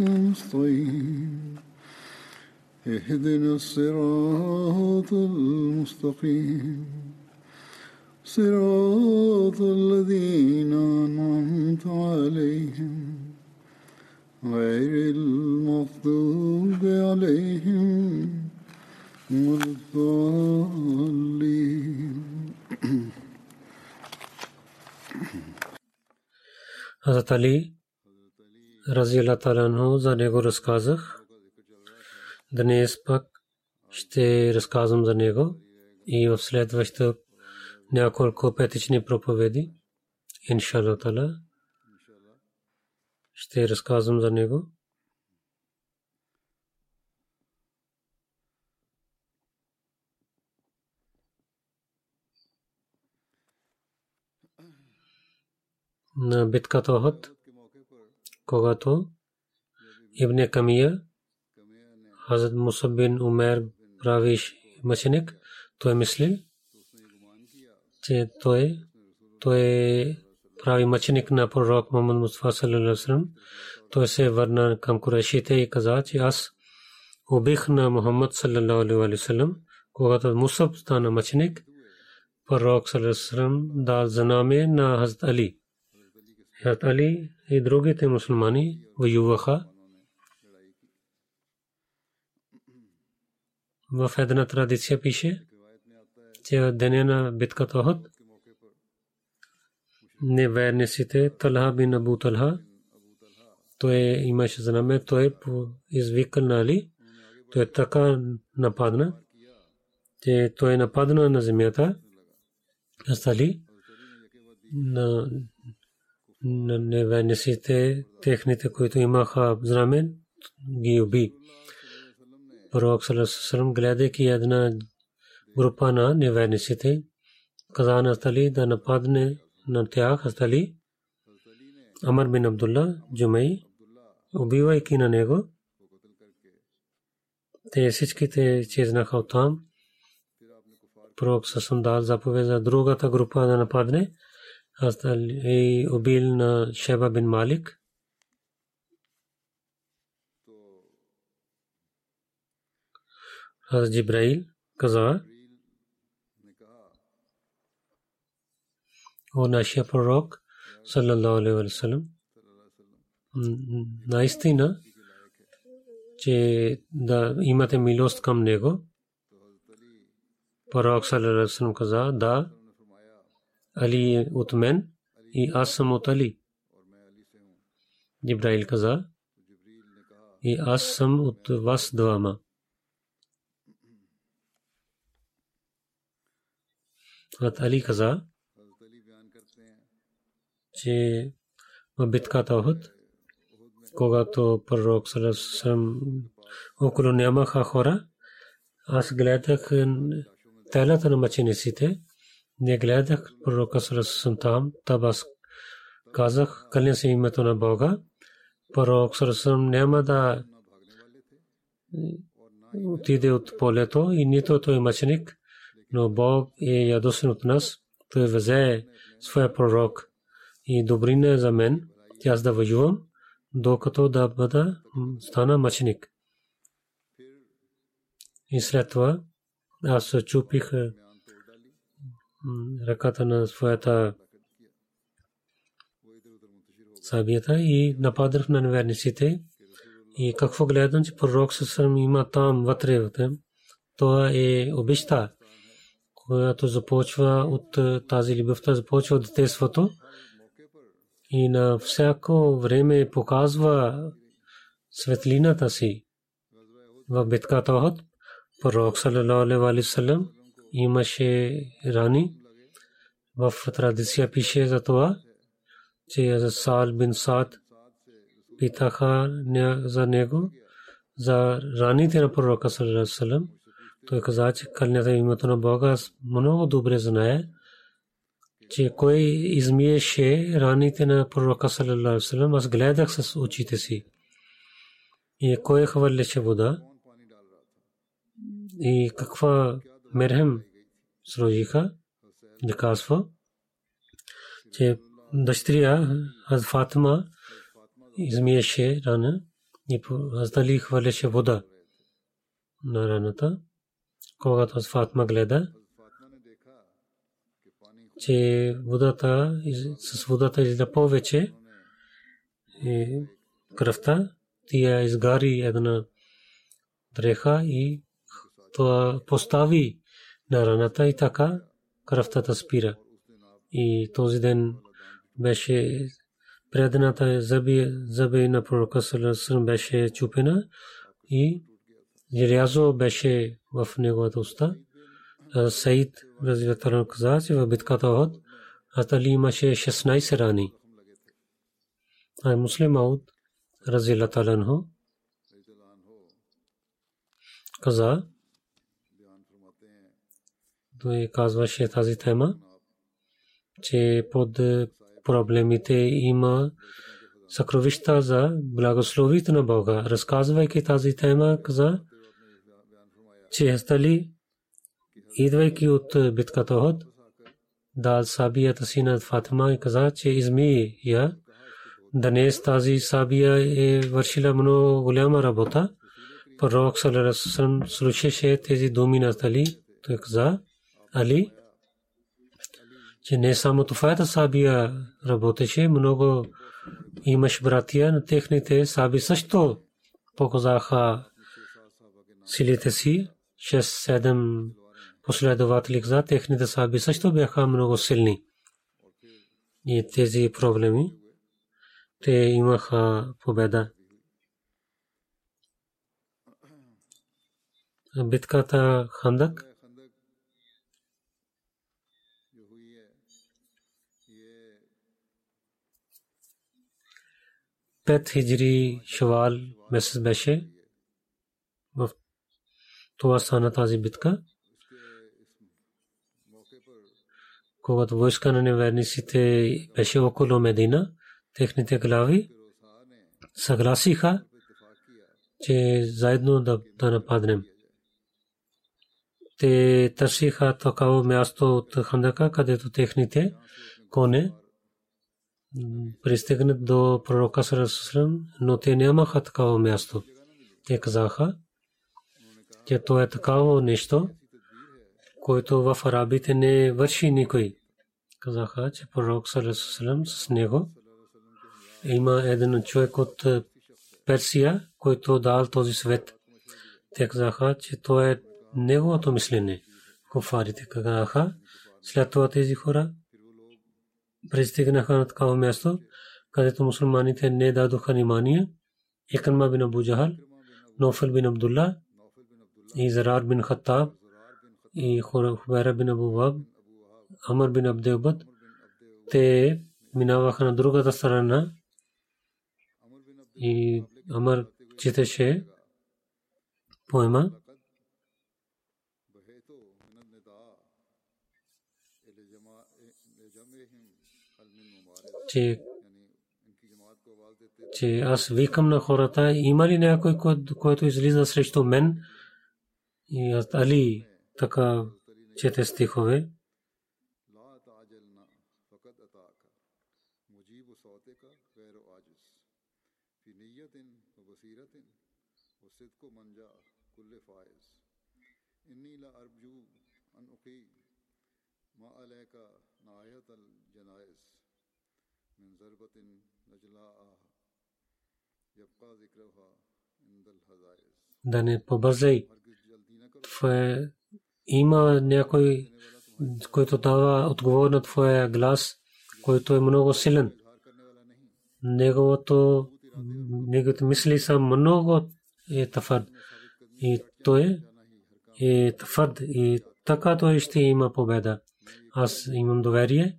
المستقيم اهدنا الصراط المستقيم. صراط الذين أنعمت عليهم. غير المغضوب عليهم ولا الضالين. حضرت علی разила таланху, за него разказах. Днес пак ще разказвам за него и в следващата няколко петични проповеди. Иншалла тала ще разказвам за него. на битката Охот, когато Ибн Камия, Хазрат Мусаб бин Умер правиш мъченик, той мисли, че той, той прави мъченик на пророк Мухаммад Мустафа саллалаху той се върна към Курашите и каза, че аз убих на Мухаммад саллалаху алейhi когато Мусаб стана мъченик, пророк саллалаху дал знаме на Хазрат Али. Хазрат Али и другите мусулмани воюваха в една традиция пише, че деня на битката Охот неверниците Талха бин Абу Талха той имаше знаме, той извикал на Али, той така нападна, че той нападна на земята, Али на на неверниците, техните, които имаха знамен, ги уби. Пророк Салесалам, гледайки една група на неверниците, каза на Астали да нападне на тях Астали, Амар бин Абдулла, Джумай, убивайки на него, те всичките чезнаха от там. Пророк Сасам дал заповед за другата група да нападне, и убил на Шеба бин Малик. Хаз Джибраил каза, о нашия пророк, саллаллаху алейхи ва саллям, наистина, че да имате милост към него. Пророк саллаллаху алейхи ва саллям каза, да, Али от мен и аз съм от Али. Джибраил каза, и аз съм от вас двама. От Али каза, че битката Охот, когато пророк Сарасам около нямаха хора, аз гледах телата на мъчениците, не гледах пророка Сарасам там, тъб аз казах, кълня се името на Бога, пророк Сарасам няма да отиде от полето и нито той мъченик, но Бог е ядосен от нас, той взе своя пророк и добрина е за мен, че аз да воювам, докато да бъда стана мъченик. И след това аз чупих ръката на своята сабията и нападах на неверниците И какво гледам, че пророк Сасрам има там вътре в тем. Това е обеща, която започва от тази любовта, започва от детството и на всяко време показва светлината си. В битката Охот пророк саллалаху алейхи салам имаше рани. В традиция пише за това, че за Сал бин Сад питаха за него за раните на пророка саллалаху салам. Той каза, че кълнята името на Бога много добре знае, че кой измиеше раните на пророка саллалаху салам. Аз гледах с очите си. И кой хвърляше вода и каква мерхем сложиха, да казва, че дъщеря аз Фатима измиеше рана и Аздали хвърляше вода на раната. Когато аз Фатима гледа, че водата, с водата излиза повече и кръвта, тя изгари една дреха и това постави на раната и така кръвта спира. И този ден беше предната зъби, зъби на пророка Салесърм беше чупена и желязо беше в неговата уста. Саид Разилаталан каза, че в битката Охот Атали имаше 16 рани. А муслим Ауд Разилаталан каза, той казваше тази тема, че под проблемите има съкровища за благословите на Бога. Разказвайки тази тема, каза, че стали, идвайки от битката Охот, дал сабията си на Фатима и каза, че изми я. Днес тази сабия е вършила много голяма работа. Пророк Салерасъм слушаше тези думи на Тали. Той каза, Али, че не само Туфайта Сабия работеше, много имаш братия, на техните саби също показаха силите си. 6-7 последователи за техните саби също бяха много силни. И тези проблеми, те имаха победа. Битката Хандак пет хиджри шавал месец беше в това стана тази битка. Когато войска на неверниците беше около Медина, техните глави съгласиха, че заедно да, да нападнем. Те търсиха такава място от Хандака, където техните коне пристигнат до пророка Сарасусрам, но те нямаха такава място. Те казаха, че то е такава нещо, което в арабите не върши никой. Казаха, че пророк Сарасусрам с него има един човек от Персия, който дал този свет. Те казаха, че то е неговото мислене. Куфарите казаха, след това тези хора пристигнаха на такава място, където мусулманите не дадоха внимание. Икрма бин Абу Джахал, Нофел бин Абдулла и Зарар бин Хаттаб и Хубайра бин Абу Ваб, Амр бин Абдеубад, те минаваха на другата страна и Амр четеше поема че че аз викам на хората, има ли някой, който излиза срещу мен? И Али така чете стихове. Да не побързай. Има някой, който дава отговор на твоя глас, който е много силен. Неговото, неговите мисли са много е тафад. И той е тафад. И така той ще има победа. Аз имам доверие.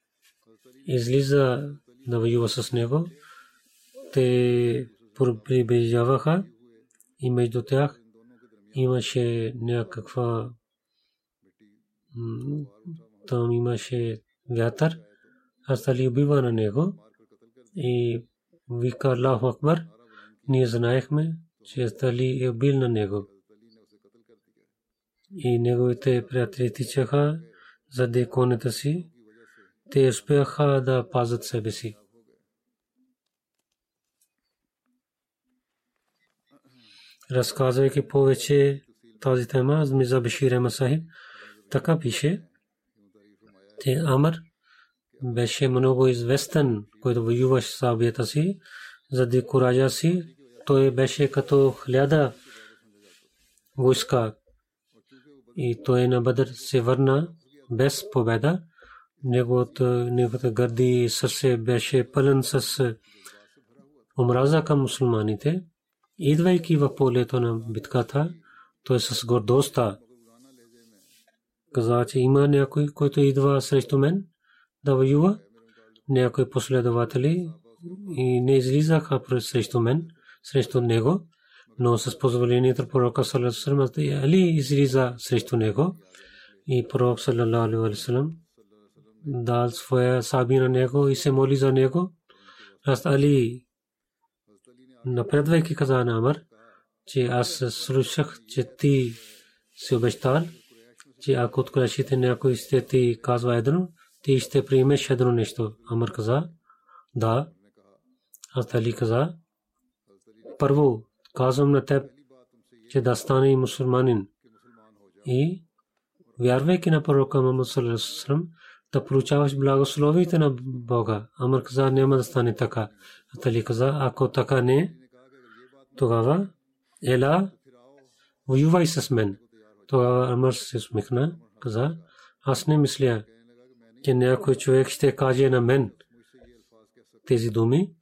излиза да воюва с него. Те приближаваха и между тях имаше някаква там имаше вятър. Аз Али убива на него и вика Аллаху Акбар. Ние знаехме, че Али е убил на него. И неговите приятели тичаха за конете си. Те успяха да пазят себе си. разказвайки повече тази тема, Миза Башир Масахиб, така пише, те Амр беше много известен, който воюваше с абията си, заради куража си, той беше като хляда войска. И той на Бадър се върна без победа. Неговата гърди сърце беше пълен с омраза към мусулманите идвайки в полето на битката, той с гордостта каза, че има някой, който идва срещу мен да воюва, някои последователи и не излизаха срещу мен, срещу него, но с позволението пророка саллалаху дал своя саби на него и се моли за него. Раз Али напредвайки каза на Амар, че аз слушах, че ти си обещал, че ако от колешите някой ще ти казва едно, ти ще приемеш едно нещо. Амар каза, да. Аз Али каза, първо казвам на теб, че да стане мусулманин. И вярвайки на пророка Мухаммад саллаллаху да получаваш благословите на Бога. Амар каза, няма да стане така. Атали каза, ако така не, тогава ела, воювай с мен. Тогава Амар се усмихна, каза, аз не мисля, че някой човек ще каже на мен тези думи.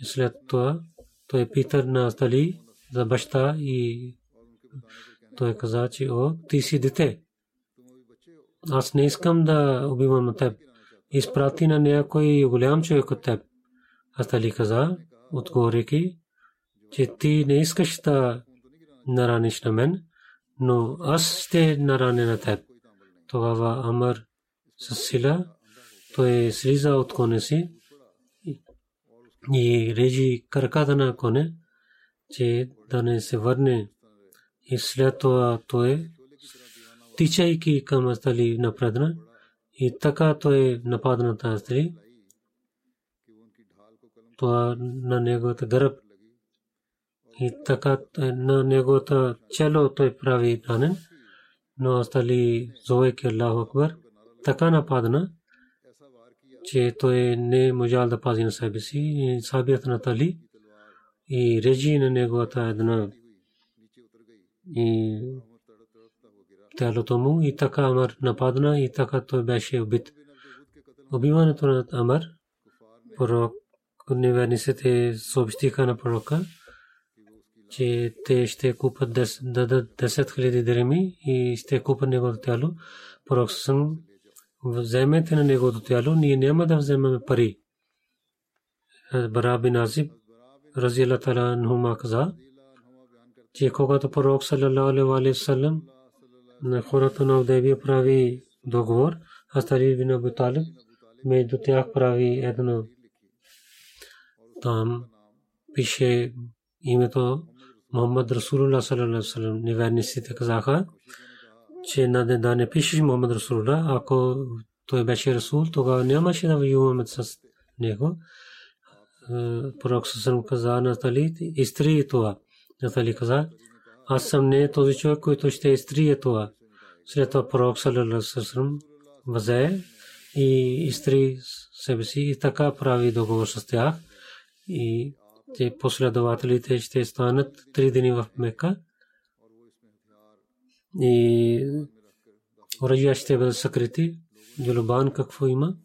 И след това той пита на Атали за баща и той каза, че о, ти си дете. Аз не искам да убивам на теб. Изпрати на някой голям човек от теб. Астали каза, отговорики, че ти не искаш да нараниш на мен, но аз ще нараня на теб. Тогава Амар с сила, той слиза от коне си и режи краката на коне, че да не се върне. И след това той тичайки към Астали напредна и така той нападна на Астали. Това на неговата гръб и така на неговата чело той прави ранен. Но Астали зовейки Аллаху Акбар, така нападна, че той не можал да пази на себе си. И сабият на Тали и режи на неговата една и тялото му и така Амар нападна и така той беше убит. Убиването на Амар, пророк, неверниците съобщиха на пророка, че те ще купат дадат 10 000 диреми и ще купат неговото тяло. Пророк съм вземете на неговото тяло, ние няма да вземаме пари. Бара бин Азиб, разила тала нхума каза, че когато пророк саллалаху алейхи вассалам на хората на Удайбия прави договор, аз Али бин Абу Талиб между тях прави едно. Там пише името Мухаммад Расулулlah саллаллаху алейhi неверниците казаха, че на да не пишеш Мухаммад Расулулlah, ако той беше Расул, тогава нямаше да воюваме с него. Пророк Сасалам каза на Тали, изтри това. Натали каза, аз съм не този човек, който ще изтрие това. След това пророк Салалаласалам взе и изтри себе си и така прави договор с тях. И те последователите ще станат три дни в Мека. И оръжия ще бъдат съкрити. Джулубан какво има?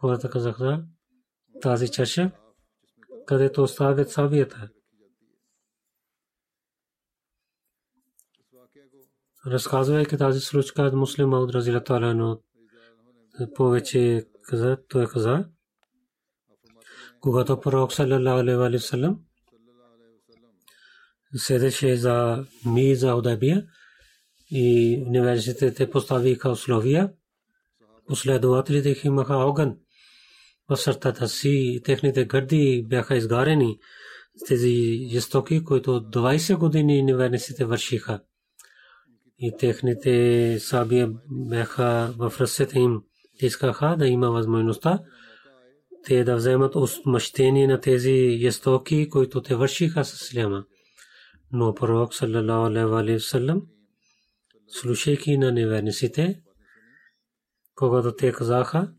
Хората казаха, тази чаша, където оставят сабията. Разказвайки тази случка муслима от Разилата но повече каза, той каза, когато пророк саллалаху алейхи ва саллям седеше за ми за Удабия и университетите поставиха условия, последователите имаха огън в сърцата си техните гърди бяха изгарени. Тези жестоки, които 20 години университетите вършиха и техните сабия бяха в ръцете им. Искаха да има възможността те да вземат отмъщение на тези жестоки, които те вършиха с Исляма. Но пророк саллалаху алейхи ва саллям слушайки на неверниците, когато те казаха,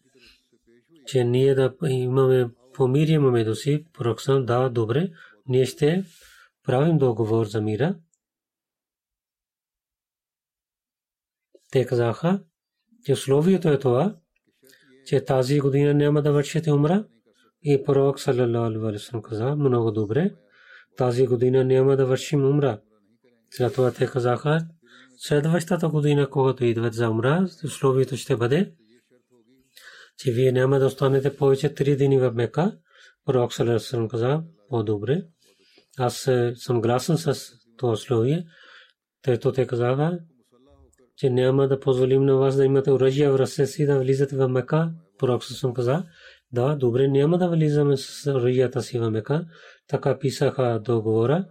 че ние да имаме помирие между си, пророк да, добре, ние ще правим договор за мира. Те казаха, че условието е това, че тази година няма да вършите умра. И пророк саллалаху алейхи каза, много добре, тази година няма да вършим умра. След това те казаха, следващата година, когато идват за умра, условието ще бъде, че вие няма да останете повече три дни в Мека. Пророк саллалаху алейхи каза, по-добре. Аз съм гласен с това условие. Тето те казаха, че няма да позволим на вас да имате оръжия в ръце си да влизате в Мека. Пророк съм каза, да, добре, няма да влизаме с оръжията си в Мека. Така писаха договора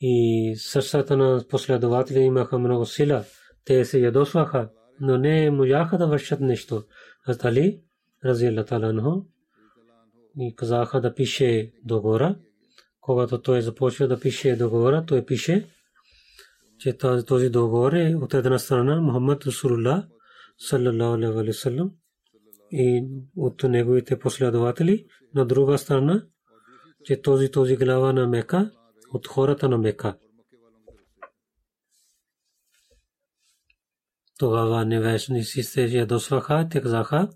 и сърцата на последователи имаха много сила. Те се ядосваха, но не можаха да вършат нещо. Али, рази Таланхо, и казаха да пише договора. Когато той започва да пише договора, той пише, че този договор е от една страна Мухаммад Расулулlah саллалаху алейхи ва саллям и от неговите последователи, на друга страна, че този този глава на Мека от хората на Мека. Тогава невежници се ядосваха, те казаха,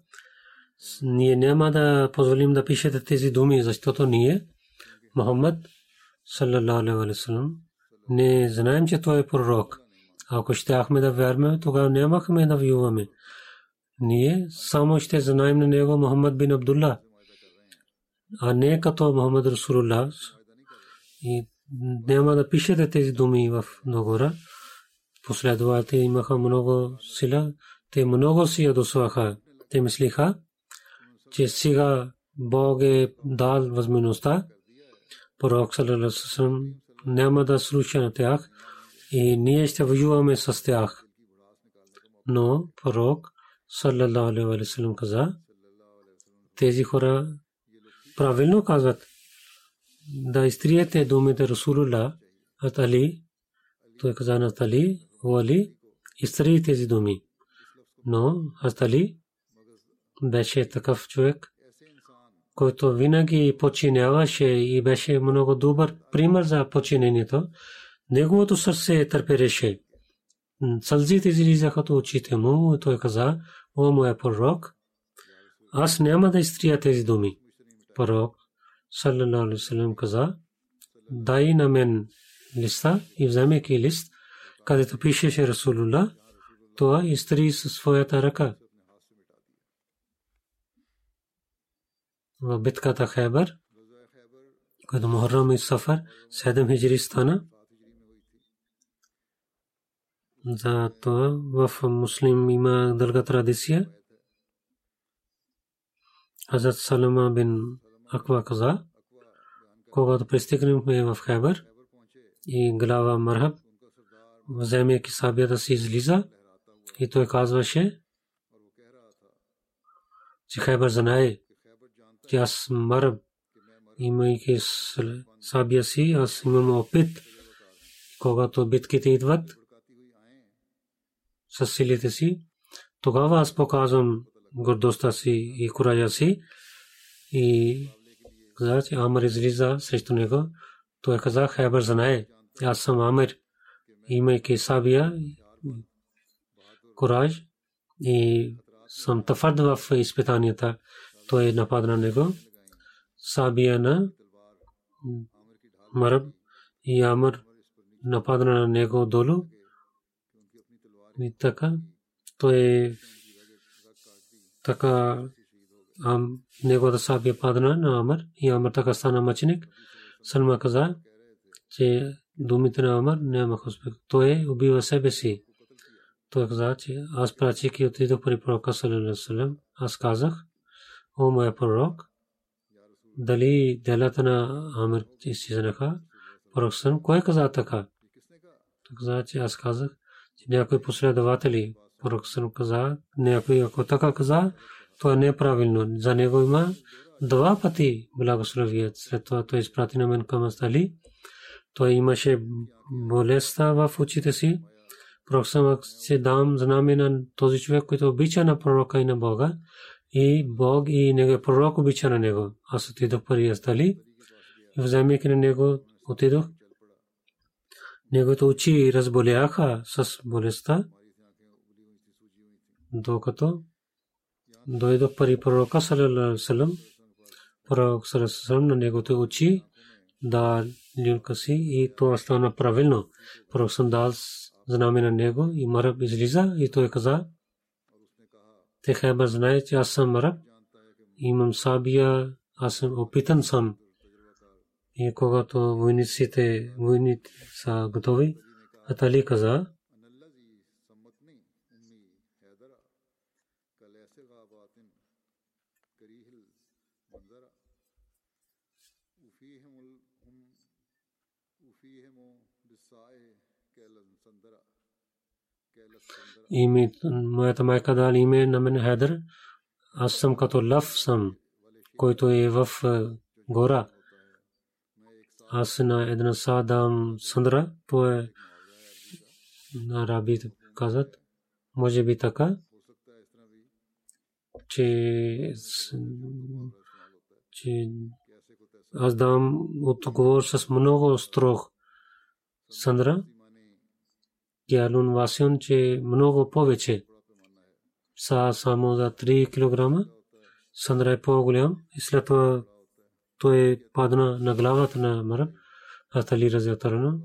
ние няма да позволим да пишете тези думи, защото ние, Мухаммад, саллалаху алейхи ва саллям, не знаем, че той е пророк. Ако щяхме да вярваме, тогава нямахме да воюваме. Ние само ще знаем на него Мухаммад бин Абдулла, а не като Мухаммад Расулулlah. И няма да пишете тези думи в договора. Последователи имаха много сила. Те много си ядосваха. Те мислиха, че сега Бог е дал възможността пророк саллалаху няма да слуша на тях и ние ще воюваме с тях. Но пророк саллалаху каза, тези хора правилно казват да изтриете думите Расулулlah от Али, тези думи. Който винаги починяваше и беше много добър пример за починението, неговото сърце търпереше. Сълзите излизаха от очите му и той каза, о моя пророк, аз няма да изтрия тези думи. Пророк, саллалаху алейхи салям каза, дай на мен листа и вземайки лист, където пишеше Расулулlah, това изтри със своята ръка. В битката Хайбър, когато Мухаррам и Сафар, 7 хиджри стана. За това в муслим има дълга традиция. Хазрат Салама бин Аква каза, когато пристигнахме в Хайбър и глава Мархаб, вземайки сабията си излиза и той казваше, че Хайбър знае, че аз Мараб, имайки сабия си, аз имам опит, когато битките идват с силите си, тогава аз показвам гордостта си и куража си и каза, че Амр излиза срещу него. Той каза, Хайбър знае, аз съм Амир, имайки сабия, кураж и съм твърд в изпитанията. Той нападна него. Сабия на Мараб и Амр нападна на него долу. И така, той така неговата сабия падна на Амр и Амр така стана мъченик. Салма каза, че думите на Амр няма успех. Той убива себе си. Той каза, че аз прачих и отидох при пророка Салалалалалалам. Аз казах, о моя пророк, дали делата на Амр изчезнаха? Пророк Салам, кой каза така? Каза, че аз казах, че някои последователи, пророк Салам каза, някой ако така каза, това не е правилно. За него има два пъти благословият. След това той изпрати на мен към Астали. Той имаше болестта в очите си. Пророк се дам знаме на този човек, който обича на пророка и на Бога. И Бог и него пророк обича на него. Аз отидох пари Астали. И вземайки на него отидох. Неговите очи разболяха с болестта. Докато дойдох при пророка салам пророк салам на неговите очи да люлка си и то стана правилно. Пророк съм дал знаме на него и Мараб излиза и той каза те Хайбар знае, че аз съм Мараб, имам сабия, аз съм опитан съм. И когато войниците, войните са готови, Атали каза, име моята майка дал име на мен Хайдър. Аз съм като лъв съм, който е в гора. Аз на една са дам Сандра, то е на арабите казват. Може би така, че, че аз дам отговор с много строг Сандра Гялун Васион, че много повече са само за 3 кг. Сандра е по-голям и след това той падна на главата на Мараб, Атали Разятарана,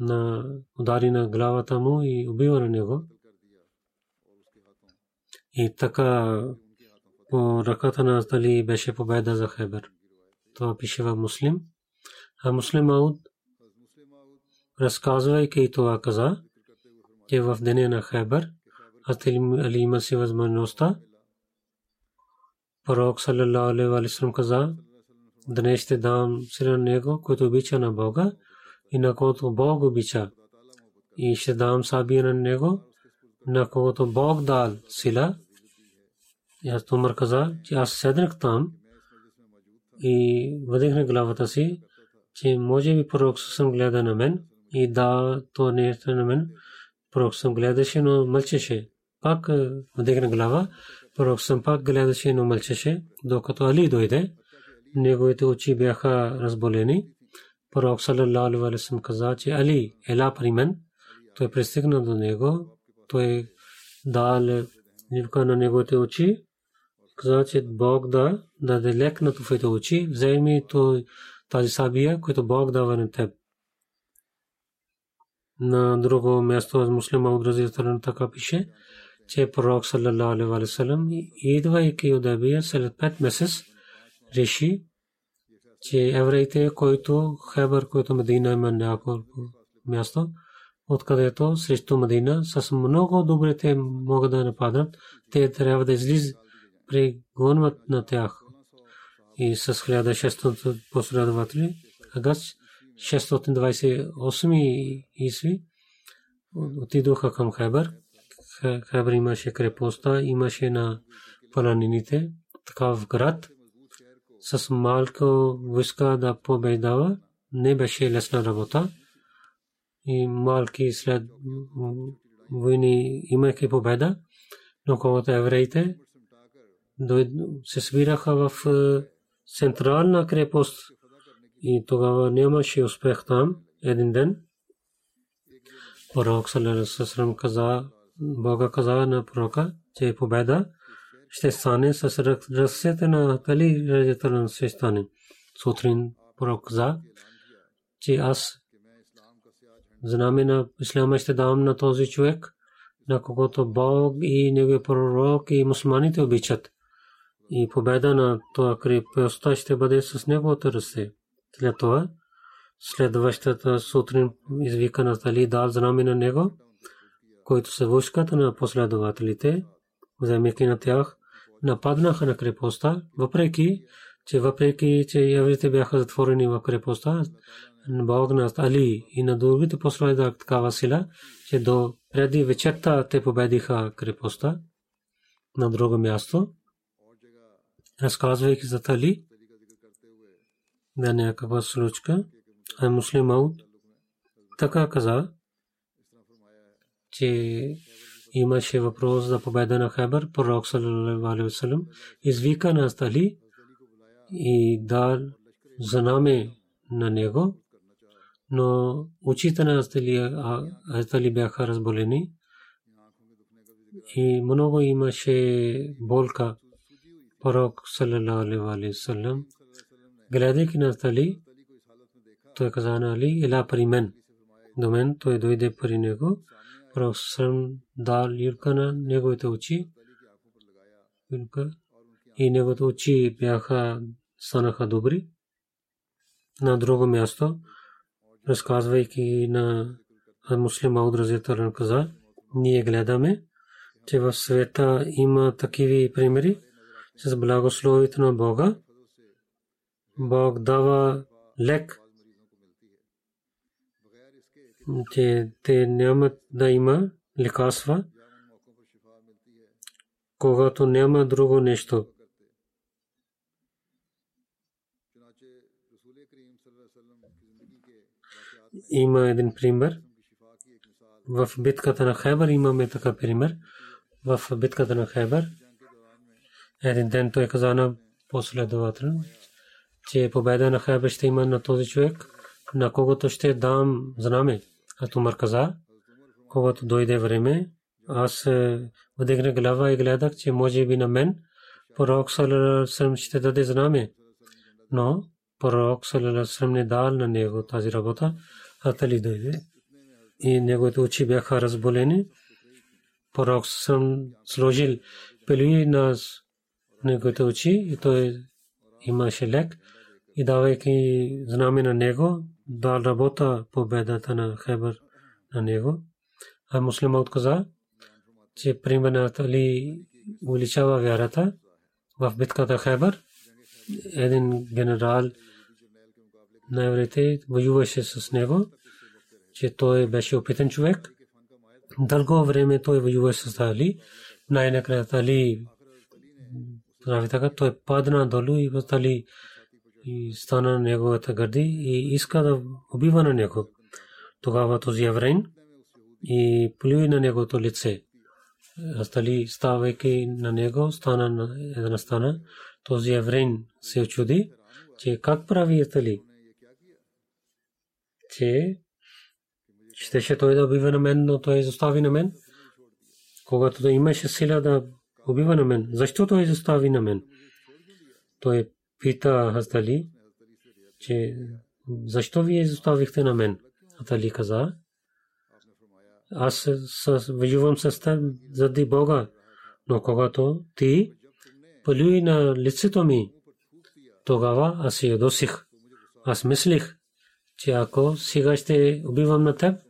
на удари на главата му и убива на него. И така по ръката на Атали беше победа за Хебер. Това пише в Муслим. А Муслим Ауд, разказвайки това каза, че в деня на Хайбър Али има си възможността. Пророк саллалаху алейхи ва саллям каза, днес ще дам сила на него, който обича на Бога и на когото Бог обича. И ще дам сабия на него, на когото Бог дал сила. И аз Тумар каза, че аз седнах там и въдихна главата си, че може би пророк съм гледа на мен и да, то не е на мен. Пророк съм гледаше, но мълчеше. Пак вдигна глава. Пророк съм пак гледаше, но мълчеше, докато Али дойде. Неговите очи бяха разболени. Пророк саллалаху алейхи каза, че Али, ела при мен. Той пристигна до него. Той дал нивка на неговите очи. Каза, че Бог да даде лек на твоите очи. Вземи тази сабия, която Бог дава на теб на друго място от муслима от разително така пише, че пророк саллалаху алейхи ва саллям идвайки от Абия след 5 месец реши, че евреите, които Хебър, който Медина има няколко място, откъдето срещу Медина с много добре те могат да нападнат, те трябва да излизат пригонват на тях. И с 1600 последователи агат 628 исви. Отидоха към Хайбър. Хайбър имаше крепостта, имаше на планините, такав град. С малко войска да победава не беше лесна работа. И малки след войни имайки победа, но когато евреите се свираха в е, централна крепост и тогава нямаше успех там един ден. Пророк Салерасасрам каза, Бога каза на пророка, че победа ще стане с ръцете на Тали Раджаталан ще стане. Сутрин пророк каза, че аз знаме на Ислама ще дам на този човек, на когото Бог и неговия пророк и мусулманите обичат. И победа на това крепостта ще бъде с неговото ръце. След това, следващата сутрин извика на Тали дал знаме на него, който се войската на последователите, вземайки на тях, нападнаха на крепостта, въпреки, че въпреки, че евреите бяха затворени в крепостта, Бог на Али и на другите последва такава сила, че до преди вечерта те победиха крепостта на друго място. Разказвайки за Али, да някаква случка, а муслим Ауд така каза, че имаше въпрос за победа на Хайбър, пророк васалам, извика на Али и дал знаме на него, но очите на Али бяха разболени и много имаше болка. Пророк васалам гледайки на Али, той каза на Али, ела при мен. До мен той дойде при него. Пророк саллалаху дал юрка на неговите очи. И неговите очи бяха станаха добри. На друго място разказвайки на муслим Ауд Разиятаран каза, ние гледаме, че в света има такива примери с благословието на Бога. Бог дава лек, че те нямат да има лекарства, когато няма друго нещо. има един пример. В битката на Хайбър имаме така пример. В битката на Хайбър един ден той каза на последовател, че победа на Хайбър ще има на този човек, на когото ще дам знаме. А Тумар каза, когато дойде време, аз вдигна глава и гледах, че може би на мен пророк Салалалам ще даде знаме. Но пророк Салалалам не дал на него тази работа. Атали дойде и неговите очи бяха разболени. Пророк съм сложил пели на неговите очи и той имаше лек и давайки знаме на него, да работа победата на Хебър на него. А муслимът каза, че примерът Али увеличава вярата в битката Хебър. Един генерал на евреите воюваше с него, че той беше опитен човек. Дълго време той воюваше с Али. Най-накрая Али прави така, той падна долу и Али и стана на неговата гърди и иска да убива на него. Тогава този еврейн и плюи на неговото лице. Астали ставайки на него, стана на една стана. Този еврейн се очуди, че как прави Астали че щеше той да убива на мен, но той изостави на мен. Когато той имаше сила да убива на мен, защо той изостави на мен? Той пита Хаздали, че защо вие изоставихте на мен? Атали каза, аз воювам с теб заради Бога, но когато ти плюи на лицето ми, тогава аз я досих. Аз мислих, че ако сега ще убивам на теб,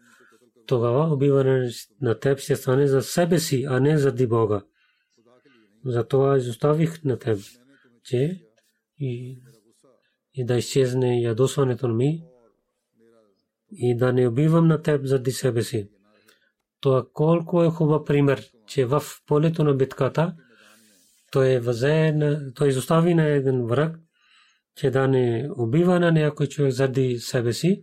тогава убиване на теб ще стане за себе си, а не заради Бога. Затова изоставих на теб, че и, и да изчезне ядосването ми и да не убивам на теб заради себе си. Това колко е хубав пример, че в полето на битката той, възе, той изостави на един враг, че да не убива на някой човек заради себе си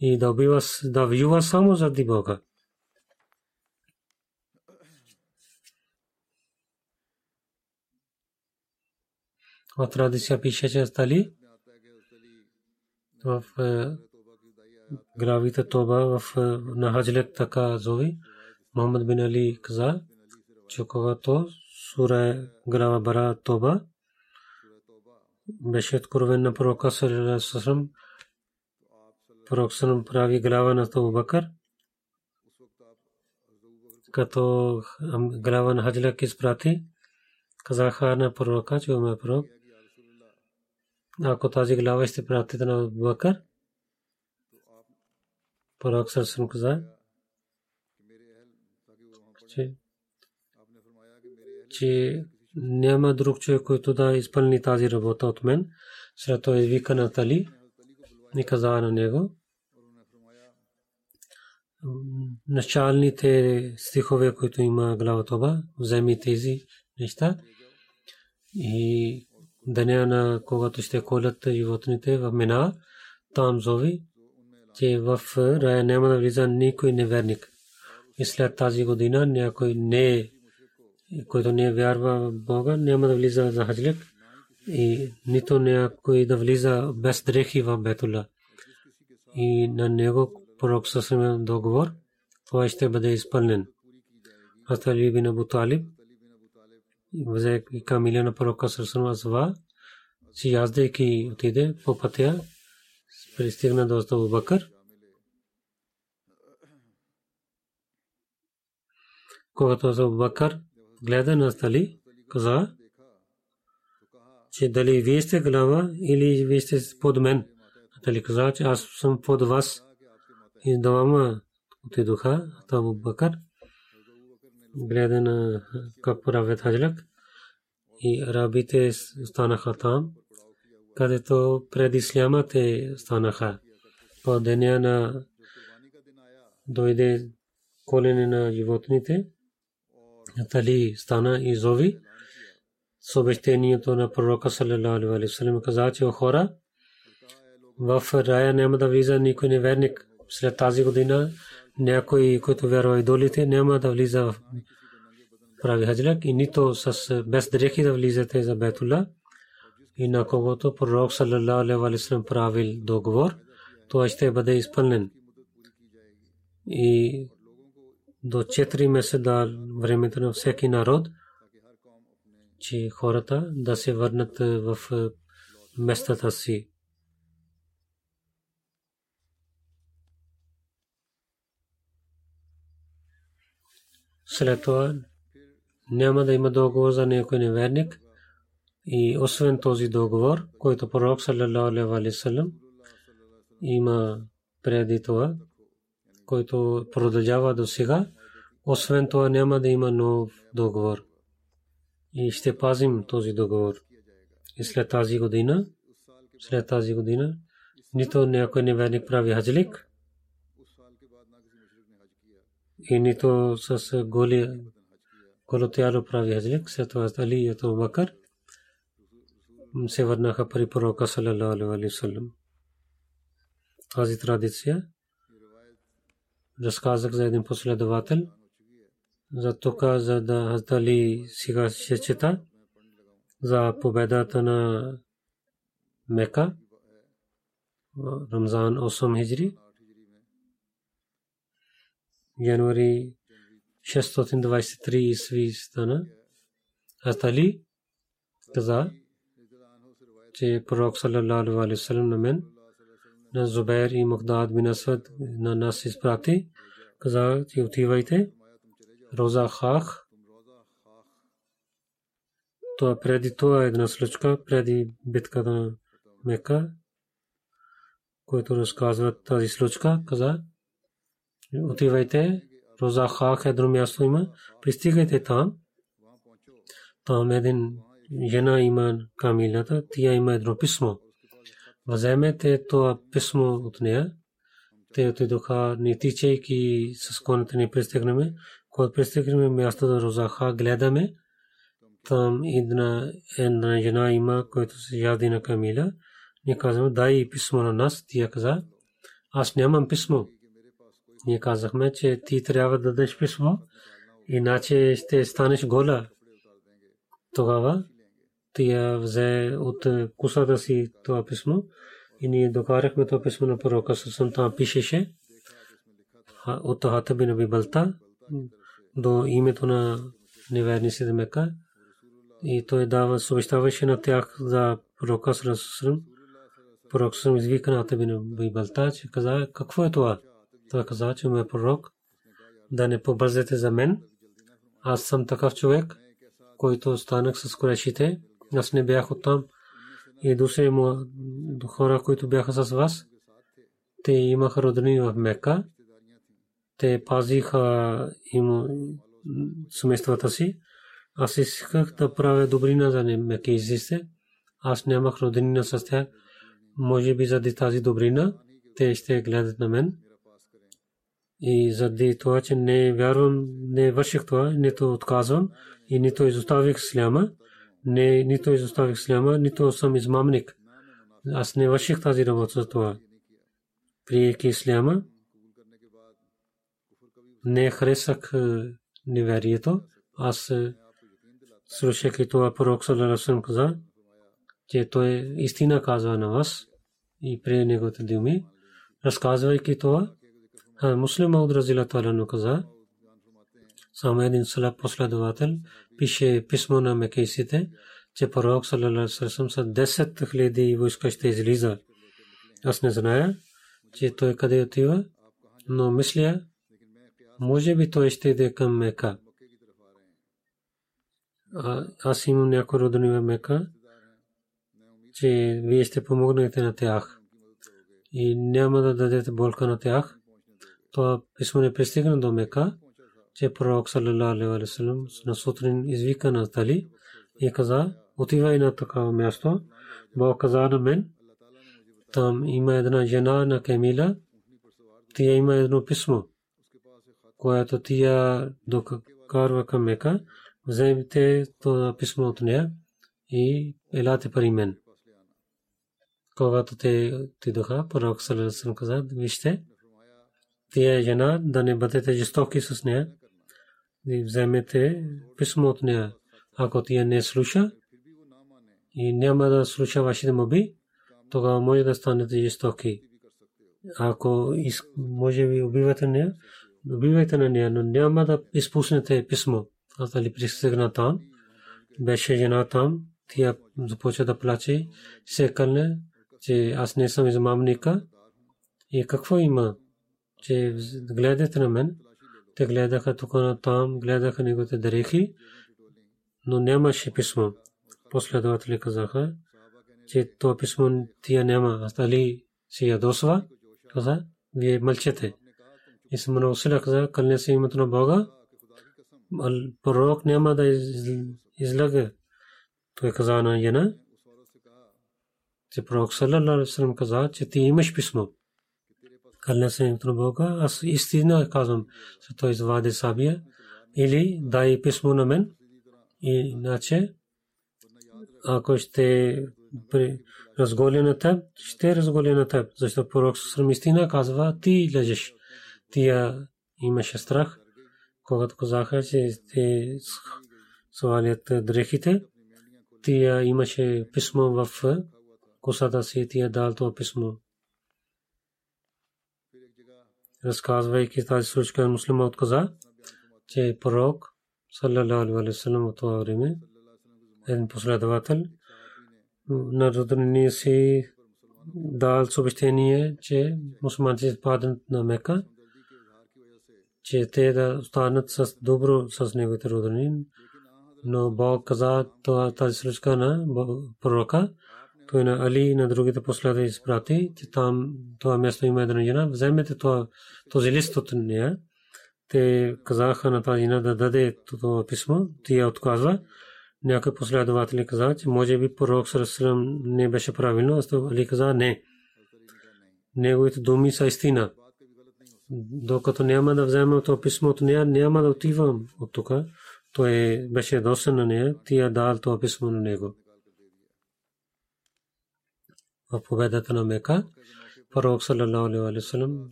и да убива, да воюва само заради Бога. В традиция пише, че стали в гравите Тоба в на Хаджлет така зови. Мохаммад бин Али каза, че когато сура глава Бара Тоба беше откровен на пророка Салам, пророк Салам прави глава на Абу Бакър, като глава на Хаджлек изпрати, казаха на пророка, че ме пророк, ако тази глава ще пратите на Бакър, пророк Салам каза, че че няма друг човек, който да изпълни тази работа от мен. След това извика на Тали и каза на него. Началните стихове, които има глава Това, вземи тези неща и деня на когато ще колят животните в Мина, там зови, че в рая няма да влиза никой неверник. И след тази година някой не е който не вярва в Бога, няма да влиза за хаджлик и нито някой да влиза без дрехи в Бетула. И на него пророк съсремен договор, това ще бъде изпълнен. Астали бин Абу взе камиля на пророка съсремен азва, си яздайки отиде по пътя, пристигна до Абу Бакър. Когато Абу Бакър гледа на стали, каза, че дали вие сте глава или вие сте под мен. Дали каза, че аз съм под вас. И двама отидоха, Абу Бакър, гледа на как правят хаджлак. И арабите станаха там, където пред исляма те станаха. По деня на дойде колене на животните, Тали стана и зови с на пророка саллалаху алейхи каза, че хора в рая няма да влиза никой неверник. След тази година някой, който вярва идолите, няма да влиза в прави хаджлак и нито с без дрехи да влизате за Бетула. И на когото пророк саллалаху алейхи вассалам правил договор, това ще бъде изпълнен. И до 4 месеца времето на всеки народ, че хората да се върнат в местата си. След това няма да има договор за някой неверник. И освен този договор, който пророк вассалам има преди това, който продължава до сега, освен това няма да има нов договор. И ще пазим този договор. И след тази година, след тази година, нито някой неверник прави хаджлик, и нито с голи голотяло прави хаджлик, след това Али и Абу Бакър се върнаха при пророка саллалаху алейхи вассалам. Тази традиция разказах за един последовател – за тука, за да Хаздали сега ще чета за победата на Мека Рамзан 8 хиджри януари 623 исви стана. Хаздали каза че пророк саллалаху алейхи вассалам на мен на Зубайр и Мухдад бин Асвад на нас изпрати. Каза че отивайте. Роза Хах. Това преди това е една случка, преди битката на Мека, който разказва тази случка, каза, отивайте, Роза Хах е място има, пристигайте там. Там един жена има камилата, тя има едно писмо. Вземете това писмо от нея. Те отидоха, не тичайки с конете ни пристигнаме. Когато пристигнаме място на Розаха, гледаме. Там една, една жена има, която се яди на Камиля. Ние казваме, дай писмо на нас. Тя каза, аз нямам писмо. Ние казахме, че ти трябва да дадеш писмо, иначе ще станеш гола. Тогава тя взе от кусата си това писмо и ние докарахме това писмо на пророка Сусам. Там пишеше от Хата бин Аби Балта до името на неверниците Мека и той дава съобщаваше на тях за пророка Сусам. Пророк Сусам извика на Хата бин Аби Балта, че каза какво е това? Той каза, че ме пророк да не побързете за мен. Аз съм такъв човек, който станах с корешите аз не бях оттам. И му хора, които бяха с вас, те имаха роднини в Мека. Те пазиха им семействата си. Аз исках да правя добрина за мекизите. Аз нямах роднина с тях. Може би заради тази добрина, те ще гледат на мен. И заради това, че не вярвам, не върших това, нито отказвам и нито изоставих сляма не нито изоставих исляма, нито съм измамник. Аз не върших тази работа за това. Приеки исляма, не харесах е, неверието. Аз е, слушайки това пророк Саларасъм каза, че той истина казва на вас и при неговите думи, разказвайки това, муслим Мауд Разила Талану каза, само един слаб последовател пише писмо на мекейсите, че пророк салалалаху салам са 10 хиляди войска ще излиза. Аз не зная, че той къде отива, но мисля, може би той ще иде към Мека. Аз имам някои родини в Мека, че вие ще помогнете на тях и няма да дадете болка на тях. Това писмо не пристигна до Мека че пророк саллалаху алейхи ва саллям на сутрин извика на Тали и каза, отивай на такава място. Бог каза на мен, там има една жена на Камила, тя има едно писмо, което тя докарва към Мека, вземете това писмо от нея и елате при мен. Когато те отидоха, пророк Салесен каза, вижте, тия жена да не бъдете жестоки с нея, и вземете писмо от нея. Ако тя не слуша и няма да слуша вашите моби, тогава може да станете жестоки. Ако може би убивате нея, убивайте на нея, но няма да изпуснете писмо. Аз дали пристигна там, беше жена там, тя започва да плаче, се кълне, че аз не съм измамника. И какво има? Че гледате на мен, те гледаха тук на там, гледаха неговите дрехи, но нямаше писмо. Последователи казаха, че това писмо тия няма. Аз дали си ядосва? Каза, вие мълчете. И се сила каза, кълне се името на Бога. Пророк няма да излага. Той каза на Яна, че пророк Салалалу ти имаш името на Бога, аз истина казвам, че той извади сабия или дай писмо на мен, иначе ако ще разголя на теб, ще разголя на теб, защото пророк Сусрам истина казва, ти лежиш. Тия имаше страх, когато казаха, че те свалят дрехите, тия имаше писмо в косата си, тия дал това писмо разказвайки тази случка, муслима отказа, че пророк, саллалаху алейхи салам, от това време, един последовател, на роднини си дал съобщение, че мусулманите паднат на Мека, че те да останат с добро с неговите роднини. Но Бог каза тази случка на пророка, той на Али и на другите последва изпрати, че там това място има една жена, вземете това, този лист от нея. Те казаха на тази жена да даде това писмо, тя отказва. някой последователи каза, че може би пророк Сарасалам не беше правилно, а Али каза не. Неговите думи са истина. Докато няма да взема това писмо от нея, няма да отивам от тук. Той беше досан на нея, тия дал това писмо на него. В победата на Мека, пророк саллалаху алейхи ва саллям,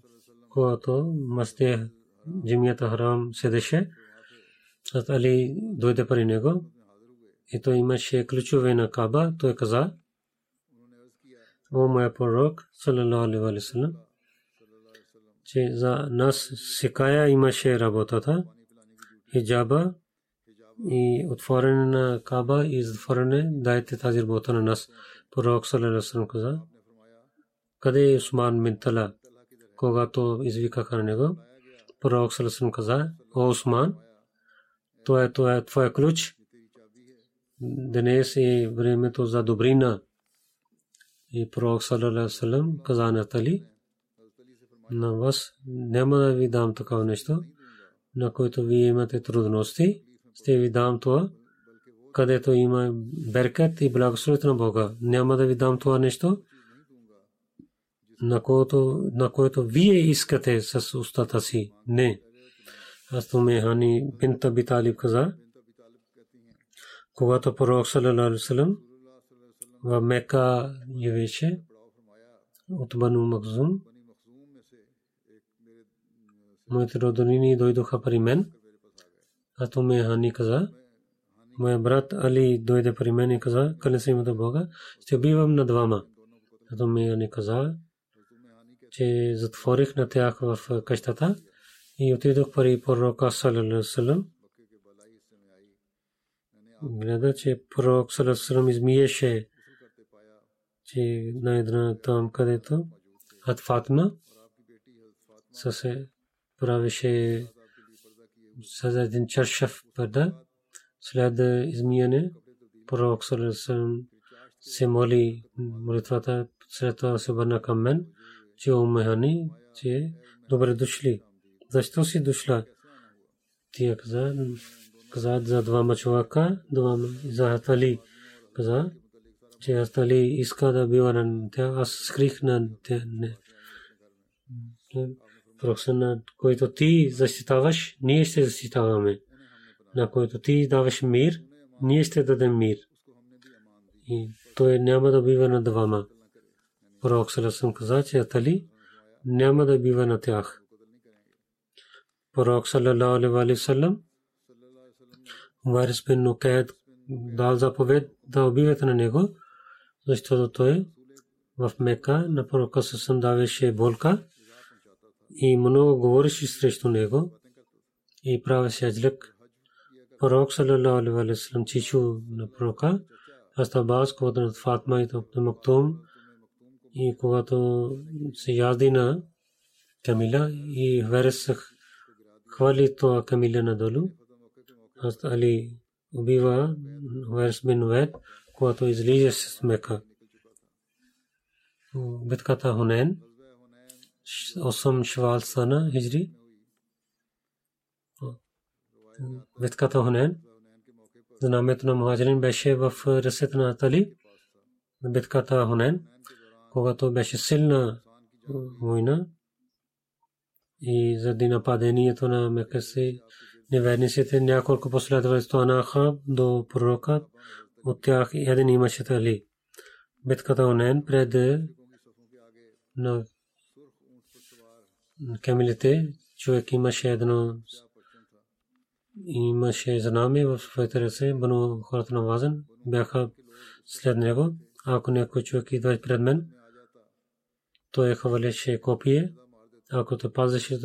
когато масте джимията харам седеше, Али дойде при него и той имаше ключове на Каба, той каза, о моя пророк, саллалаху алейхи ва че за нас сикая имаше работата, хиджаба и отворене на Каба и затворене, дайте тази работа на нас. Пророк саллалаху каза, къде е Усман бин Тала, когато извикаха на него, пророк саллалаху каза, о Усман, това е, това е твоя ключ, днес е времето за добрина. И пророк саллалаху каза на Тали, на вас няма да ви дам такова нещо, на което вие имате трудности, ще ви дам това, където има беркет и благословите на Бога. Няма да ви дам това нещо, на което, на което вие искате с устата си. Не. Аз то Механи бинта Биталиб каза, когато пророк саллалаху алейhi в Мека явеше от Бану Макзум, моите роднини дойдоха при мен. А то ме Хани каза, моя брат Али дойде при мен и каза, къде се имате Бога, ще убивам на двама. А то ме Хани каза, че затворих на тях в къщата и отидох при пророка салалалалалалам. Гледа, че пророк салалалалалам измиеше, че найдена там където, от се правеше с един чаршаф пърда. След измияне, пророк се моли молитвата, след това се върна към мен, че умехани, че добре дошли. Защо си дошла? Тия каза, каза за двама човека, двама за Хатали. Каза, че Хатали иска да бива на тях, аз скрих на тях на който ти защитаваш, ние ще защитаваме. На който ти даваш мир, ние ще дадем мир. И той няма да бива на двама. Пророк Саласам каза, че Атали няма да бива на тях. Пророк Салалалаху алейхи салам Варис бин Нукайд дал заповед да убиват на него, защото той в Мека на пророка Саласам даваше болка и много говореше срещу него и правеше аджлък. Пророк саллалаху алейхи ва саллям чичу на пророка, Астабас, когато на Фатма и Абдул Мактум и когато се язди на Камила и Верес хвали това Камила надолу. Аз Али убива Верес бин Вед, когато излиза с Мека. Битката Хунен 8 швал сана хижри битката Хунен знамето на мухаджирин беше в ръцете на Тали битката Хунен когато беше силна война и заради нападението на Мекаси неверниците няколко последователи станаха до пророка от тях един имаше Тали битката Хунен пред на камилите, човек имаше едно имаше знаме в ръце, бъно хората на Вазен бяха след него. Ако някой човек идва пред мен, той хвалеше копие. Ако те пазеше,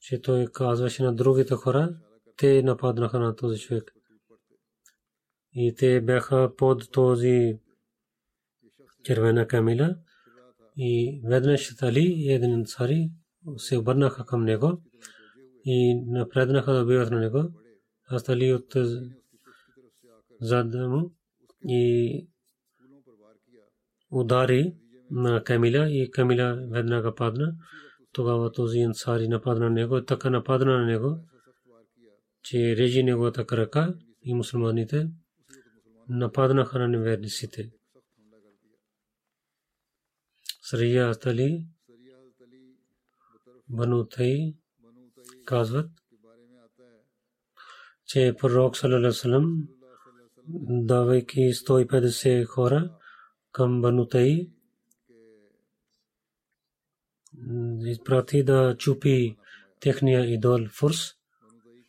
че той казваше на другите хора, те нападнаха на този човек. И те бяха под този червена камила и веднъж Али един ансари се обърнаха към него и напреднаха да убиват на него. Аз Али от зад му и удари на Камила и Камила веднага падна. Тогава този ансари нападна на него, така нападна на него, че режи неговата крака и мусулманите нападнаха на неверниците. Срия Астали Бану Тай казват, че пророк салалалалам давайки 150 хора към Бану Тай изпрати да чупи техния идол Фурс.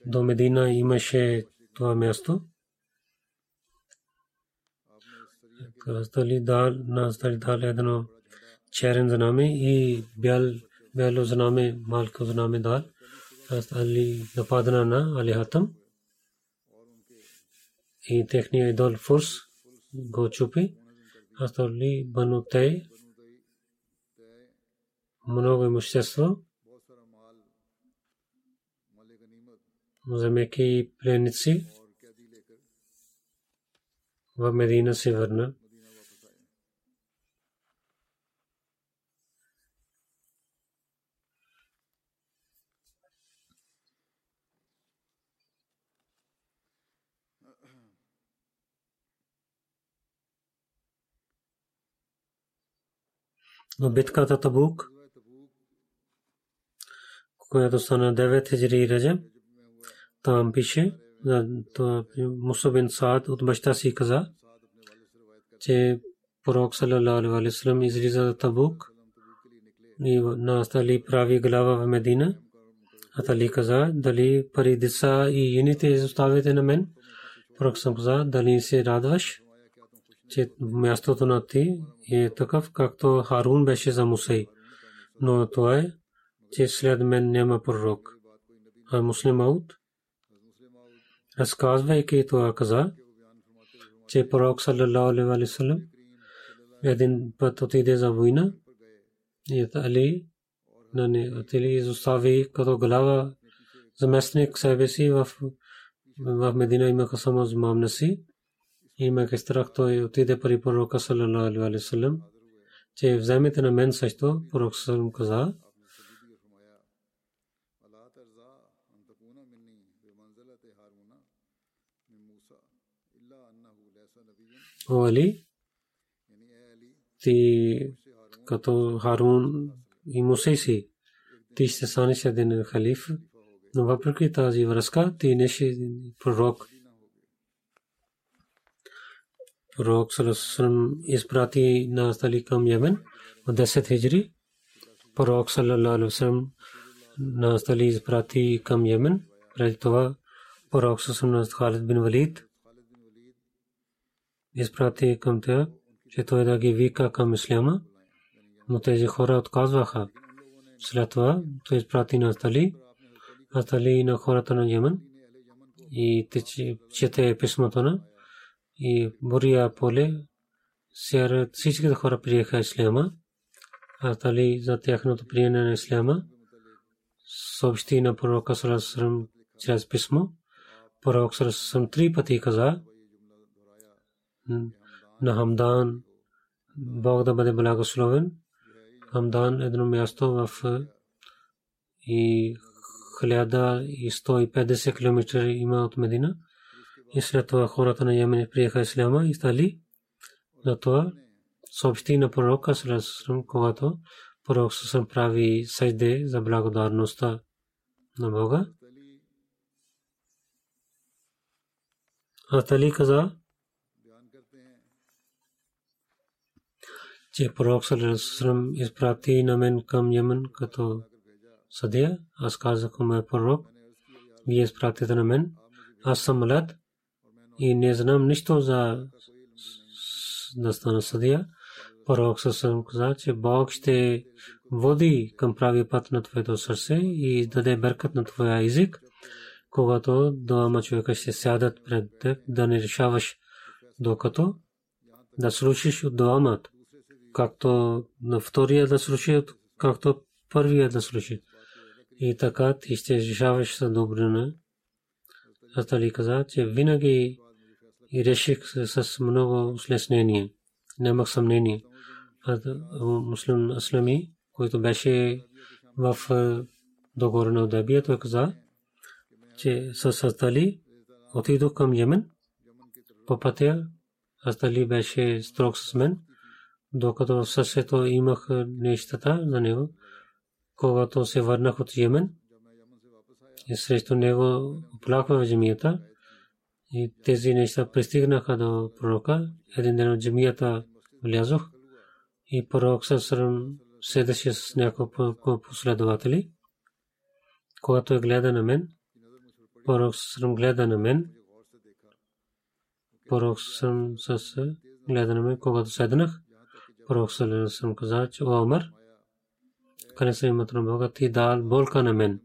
До Медина имаше това място. Стали дал, на стали дал едно черен знаме и бял, бяло знаме, малко знаме дал. Али нападна на Алихатам и техния идол Фурс го чупи. Астали Бану Тей много имущество, вземайки пленници, в Медина се върна. Но битката Табук която стана 9 хиджри Раджаб. Там пише, Муса бин Саад от баща си каза, че пророк салалалаху алейхи вассалам излиза за Табук и на Астали прави глава в Медина. Атали каза, дали пари деца и юните изоставите на мен? Пророк съм каза, дали се радваш, че мястото на ти е такъв, както Харун беше за Мусей. Но това е че след мен няма пророк. А муслим Ауд, разказвайки това каза, че пророк саллалаху алейхи ва саллям един път отиде за война и Али на не отили изостави като глава заместник себе си в в Медина имаха само змамна си имаха страх той отиде при пророка саллалаху алейхи ва саллям че вземете на мен също пророк саллалаху каза О Али, ти като Харун и Мусе си, ти ще станеш един халиф, но въпреки тази връзка, ти не си пророк. Пророк Саласалам изпрати на стали към Йемен в 10 хиджри. Пророк Салалалам и Бурия поле сяра всичките хора приеха исляма. Астали за тяхното приемане на исляма съобщи на пророка Сарасрам чрез писмо. Пророк Сарасрам три пъти каза, на Хамдан Бог да бъде благословен. Хамдан едно място в и 1150 км има от Медина. И след това хората на Йемен приеха исляма и стали. За това съобщи на пророка Салесрам, когато пророк Сусам прави сайде за благодарността на Бога. Атали каза, че пророк Салесрам изпрати на мен към Йемен като съдия. Аз казах му пророк, вие изпратите на мен. Аз съм млад и не знам нищо за да стана съдия. Пророк Салесрам каза, че Бог ще води към прави път на твоето сърце и даде беркът на твоя език, когато двама човека ще сядат пред теб, да не решаваш докато да слушаш от двамата както на втория да слуши, както първия да слуши. И така ти ще решаваш с добрина. Аз каза, че винаги и реших с много услеснение. Нямах съмнение. Муслим Аслами, който беше в договор на Удабия, той каза, че с Астали отидох към Йемен. По пътя Астали беше строг с мен, докато в сърцето имах нещата за него. Когато се върнах от Йемен, срещу него оплаква в джамията, и тези неща пристигнаха до пророка. Един ден от джамията влязох и пророк Сърсърм седеше с няколко последователи. Когато е гледа на мен, пророк Сърсърм гледа на мен, пророк Сърсърм с гледа на мен, когато седнах, пророк Сърсърм каза, че Омар, къде се имат на Бога, ти дал болка на мен.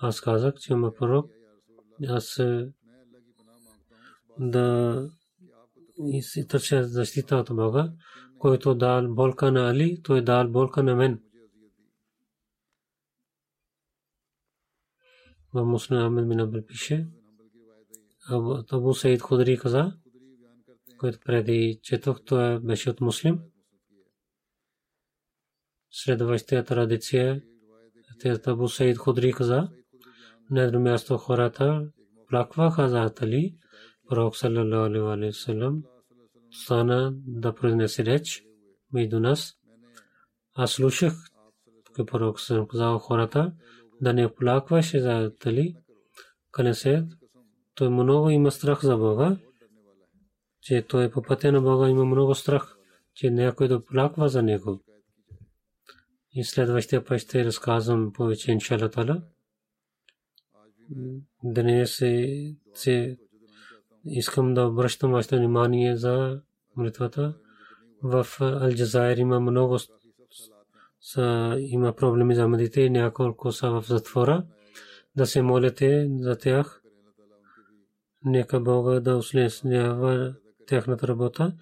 Аз казах, че има пророк, аз да си търся защита от Бога, който дал болка на Али, той дал болка на мен. В Муслим Ахмед бин Абдул Абу Саид Худри каза, който преди четох, той беше от муслим. Следващата традиция, те Абу Саид Худри каза, на едно място хората плакваха за Али, пророк саллалаху стана да произнесе реч между нас. Аз слушах, че пророк съм казал хората да не плакваше за Али, къде се той много има страх за Бога, че той по пътя на Бога има много страх, че някой да плаква за него. И следващия път ще разказвам повече, иншалла тала. Днес се искам да обръщам вашето внимание за молитвата. В Алджазайр има много са, има проблеми за медите, няколко са в затвора. Да се молите за тях. Нека Бога да услеснява тяхната работа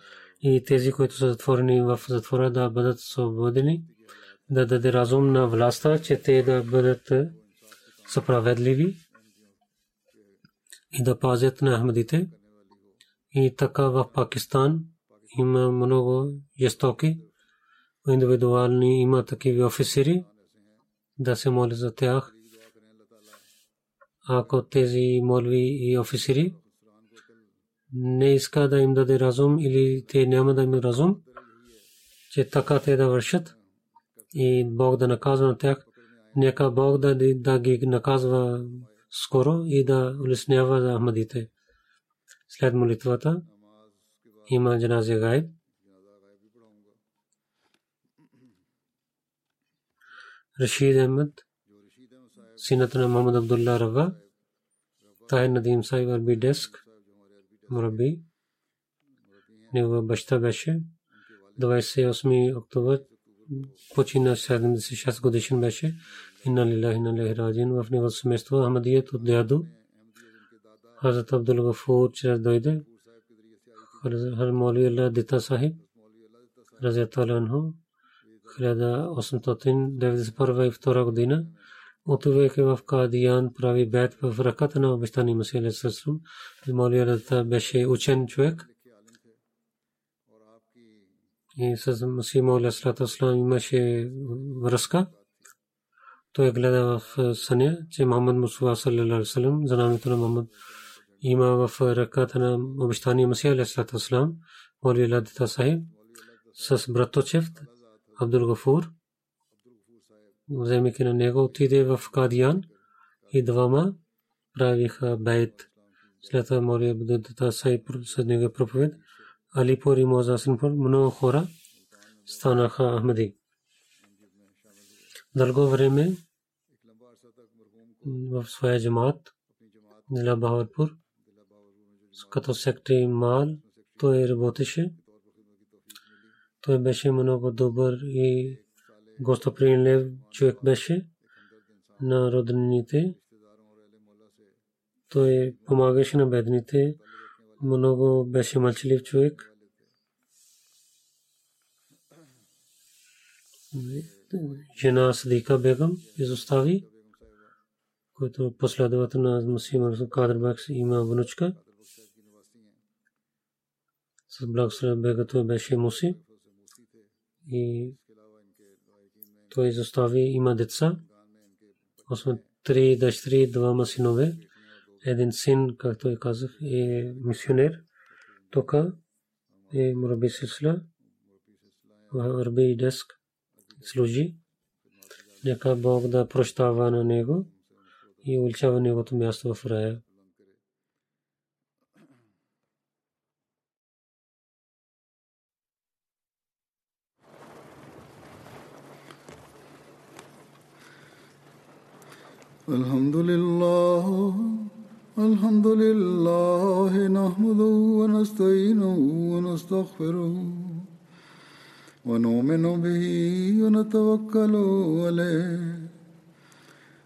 и тези, които са затворени в затвора, да бъдат свободени, да даде разум на властта, че те да бъдат справедливи и да пазят на Ахмадите. И така в Пакистан има много жестоки, индивидуални има такива офицери, да се моли за тях. Ако тези молви и офицери не иска да им даде разум или те няма да имат разум, че така те да вършат и Бог да наказва на тях, нека Бог да, да ги наказва скоро и да улеснява за Ахмадите. След молитвата има джаназе гайб. Рашид Ахмед, синът на Мохаммад Абдулла Рава, Тахир Надим Сайб Арби Деск, Мураби, негова баща беше 28 октомври почина 76 годишен беше. Инна лилахи инна илайхи раджин в него семейство Ахмадият от дядо. Хазрат Абдул Гафур чрез дойде. Хар Моли Аллах Дита Сахиб Разията Анху 1891 и 2 година отивайки в Кадиян прави бед в ръката на обещани Масия Алейхиссалам. Моли Аллах беше учен човек. И с Масия Алейхиссалам имаше връзка. Той гледа в съня, че Мухаммад Мусуа саллалаху алейхи вассалам, знамето на Мухаммад има в ръката на обещания Масия алейхи вассалам, Моли Ладита Сахиб, с браточев Абдул Гафур, вземайки на него, отиде в Кадиян и двама правиха бейт. След това Моли Абдул Сахиб с него проповед. Алипур и Мозасинпур, много хора станаха Ахмади. Дълго време в своя джамаат Дила Бахаварпур като сектори Мал той работеше. Той беше много добър и гостоприемлив човек беше на роднините. Той помагаше на бедните. Много беше мълчалив човек. Жена Садика Бегам изостави който последовател на Мусима Кадр Бакс има внучка. С благословен бегато беше Муси. И той изостави има деца. Освен три дъщери, двама синове. един син, както и казах, е мисионер. Тук е Мураби Сисла, Арби Деск служи. Нека Бог да прощава на него и увеличава неговото място в рая. الحمد لله الحمد لله نحمده ونستعينه ونستغفره ونؤمن به ونتوكل عليه